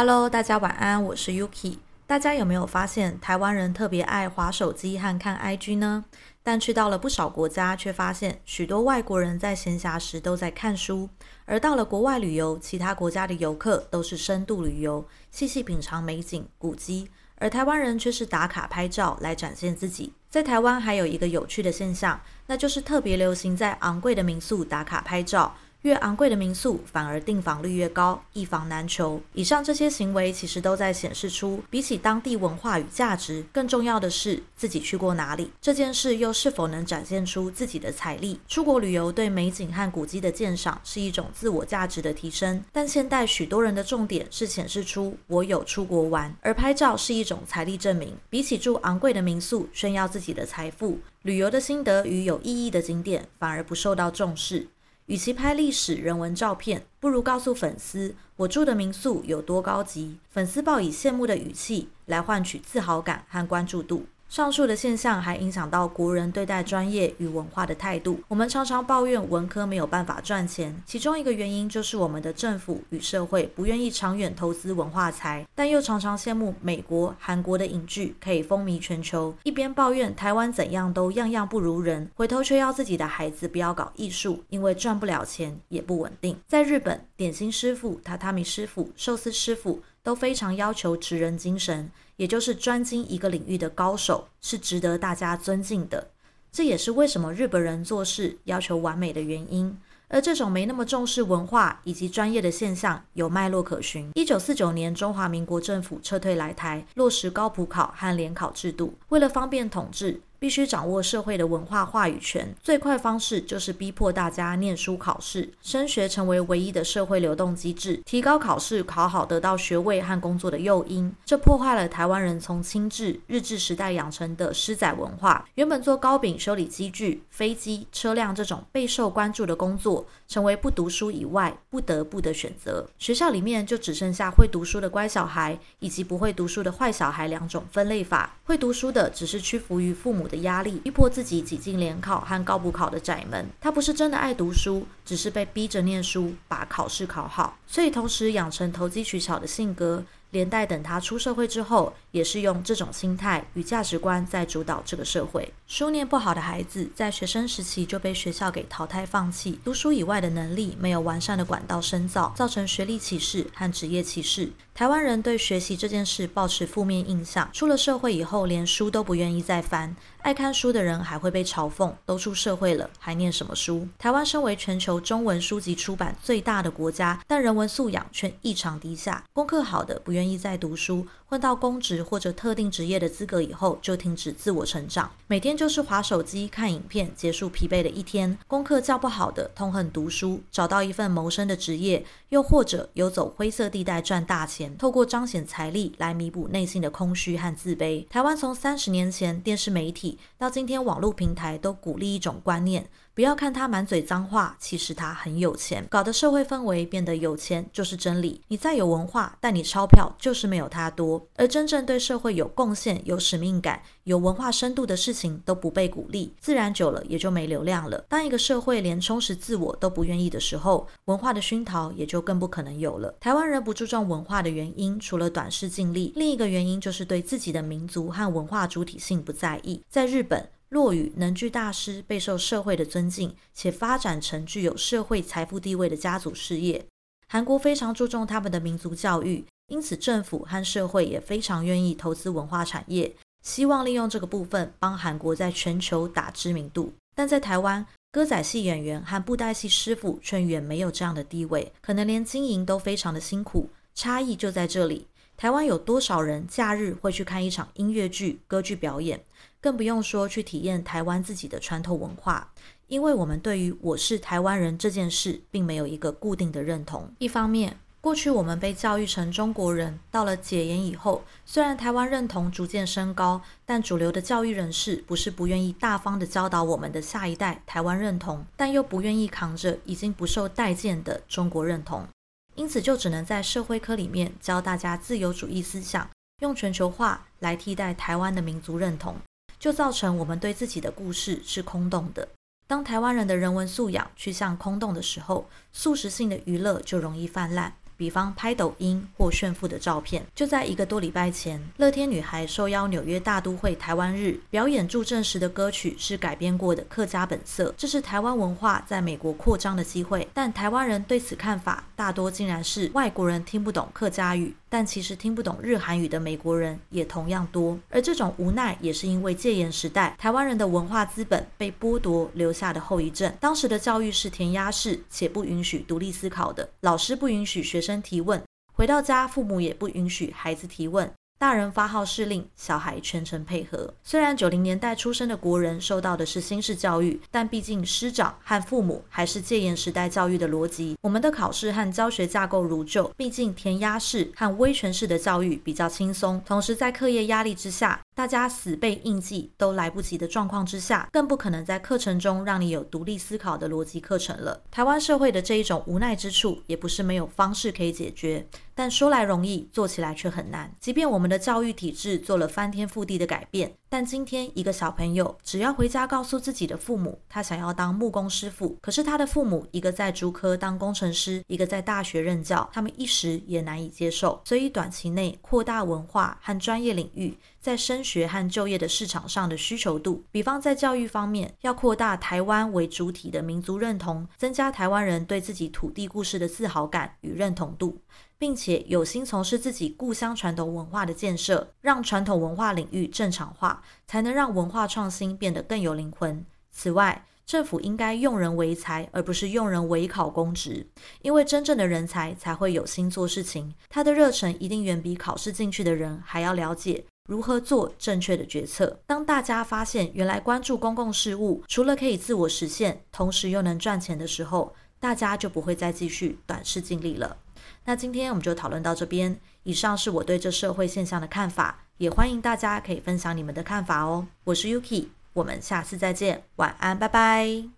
Hello，大家晚安，我是 Yuki。大家有没有发现，台湾人特别爱滑手机和看 IG 呢？但去到了不少国家，却发现许多外国人在闲暇时都在看书。而到了国外旅游，其他国家的游客都是深度旅游，细细品尝美景、古迹，而台湾人却是打卡拍照来展现自己。在台湾还有一个有趣的现象，那就是特别流行在昂贵的民宿打卡拍照。越昂贵的民宿，反而订房率越高，一房难求。以上这些行为，其实都在显示出，比起当地文化与价值，更重要的是自己去过哪里。这件事又是否能展现出自己的财力？出国旅游对美景和古迹的鉴赏是一种自我价值的提升，但现代许多人的重点是显示出我有出国玩，而拍照是一种财力证明。比起住昂贵的民宿炫耀自己的财富，旅游的心得与有意义的景点反而不受到重视。与其拍历史人文照片，不如告诉粉丝我住的民宿有多高级。粉丝报以羡慕的语气来换取自豪感和关注度。上述的现象还影响到国人对待专业与文化的态度。我们常常抱怨文科没有办法赚钱，其中一个原因就是我们的政府与社会不愿意长远投资文化财，但又常常羡慕美国、韩国的影剧可以风靡全球，一边抱怨台湾怎样都样样不如人，回头却要自己的孩子不要搞艺术，因为赚不了钱也不稳定。在日本，点心师傅、榻榻米师傅、寿司师傅都非常要求职人精神。也就是专精一个领域的高手是值得大家尊敬的，这也是为什么日本人做事要求完美的原因。而这种没那么重视文化以及专业的现象有脉络可循。一九四九年，中华民国政府撤退来台，落实高普考和联考制度，为了方便统治。必须掌握社会的文化话语权，最快方式就是逼迫大家念书考试，升学成为唯一的社会流动机制，提高考试考好得到学位和工作的诱因。这破坏了台湾人从清治日治时代养成的师仔文化。原本做糕饼、修理机具、飞机、车辆这种备受关注的工作，成为不读书以外不得不的选择。学校里面就只剩下会读书的乖小孩，以及不会读书的坏小孩两种分类法。会读书的只是屈服于父母。的压力逼迫自己挤进联考和高补考的窄门，他不是真的爱读书，只是被逼着念书，把考试考好，所以同时养成投机取巧的性格。连带等他出社会之后，也是用这种心态与价值观在主导这个社会。书念不好的孩子，在学生时期就被学校给淘汰放弃，读书以外的能力没有完善的管道深造，造成学历歧视和职业歧视。台湾人对学习这件事保持负面印象，出了社会以后，连书都不愿意再翻。爱看书的人还会被嘲讽，都出社会了还念什么书？台湾身为全球中文书籍出版最大的国家，但人文素养却异常低下。功课好的不愿愿意再读书，混到公职或者特定职业的资格以后，就停止自我成长，每天就是划手机、看影片，结束疲惫的一天。功课较不好的痛恨读书，找到一份谋生的职业，又或者游走灰色地带赚大钱，透过彰显财力来弥补内心的空虚和自卑。台湾从三十年前电视媒体。到今天，网络平台都鼓励一种观念：不要看他满嘴脏话，其实他很有钱。搞得社会氛围变得有钱就是真理。你再有文化，但你钞票就是没有他多。而真正对社会有贡献、有使命感、有文化深度的事情都不被鼓励，自然久了也就没流量了。当一个社会连充实自我都不愿意的时候，文化的熏陶也就更不可能有了。台湾人不注重文化的原因，除了短视尽力，另一个原因就是对自己的民族和文化主体性不在意。在日本，落语能剧大师备受社会的尊敬，且发展成具有社会财富地位的家族事业。韩国非常注重他们的民族教育，因此政府和社会也非常愿意投资文化产业，希望利用这个部分帮韩国在全球打知名度。但在台湾，歌仔戏演员和布袋戏师傅却远没有这样的地位，可能连经营都非常的辛苦。差异就在这里。台湾有多少人假日会去看一场音乐剧、歌剧表演？更不用说去体验台湾自己的传统文化，因为我们对于我是台湾人这件事，并没有一个固定的认同。一方面，过去我们被教育成中国人，到了解严以后，虽然台湾认同逐渐升高，但主流的教育人士不是不愿意大方的教导我们的下一代台湾认同，但又不愿意扛着已经不受待见的中国认同。因此，就只能在社会科里面教大家自由主义思想，用全球化来替代台湾的民族认同，就造成我们对自己的故事是空洞的。当台湾人的人文素养趋向空洞的时候，速食性的娱乐就容易泛滥，比方拍抖音或炫富的照片。就在一个多礼拜前，乐天女孩受邀纽约大都会台湾日表演助阵时的歌曲是改编过的《客家本色》，这是台湾文化在美国扩张的机会。但台湾人对此看法大多竟然是外国人听不懂客家语。但其实听不懂日韩语的美国人也同样多，而这种无奈也是因为戒严时代台湾人的文化资本被剥夺留下的后遗症。当时的教育是填鸭式，且不允许独立思考的，老师不允许学生生提问，回到家父母也不允许孩子提问。大人发号施令，小孩全程配合。虽然九零年代出生的国人受到的是新式教育，但毕竟师长和父母还是戒严时代教育的逻辑。我们的考试和教学架构如旧，毕竟填鸭式和威权式的教育比较轻松。同时，在课业压力之下，大家死背硬记都来不及的状况之下，更不可能在课程中让你有独立思考的逻辑课程了。台湾社会的这一种无奈之处，也不是没有方式可以解决。但说来容易，做起来却很难。即便我们的教育体制做了翻天覆地的改变，但今天一个小朋友只要回家告诉自己的父母，他想要当木工师傅，可是他的父母一个在竹科当工程师，一个在大学任教，他们一时也难以接受。所以短期内扩大文化和专业领域在升学和就业的市场上的需求度，比方在教育方面要扩大台湾为主体的民族认同，增加台湾人对自己土地故事的自豪感与认同度。并且有心从事自己故乡传统文化的建设，让传统文化领域正常化，才能让文化创新变得更有灵魂。此外，政府应该用人为才，而不是用人为考公职，因为真正的人才才会有心做事情，他的热忱一定远比考试进去的人还要了解如何做正确的决策。当大家发现原来关注公共事务除了可以自我实现，同时又能赚钱的时候，大家就不会再继续短视尽力了。那今天我们就讨论到这边。以上是我对这社会现象的看法，也欢迎大家可以分享你们的看法哦。我是 Yuki，我们下次再见，晚安，拜拜。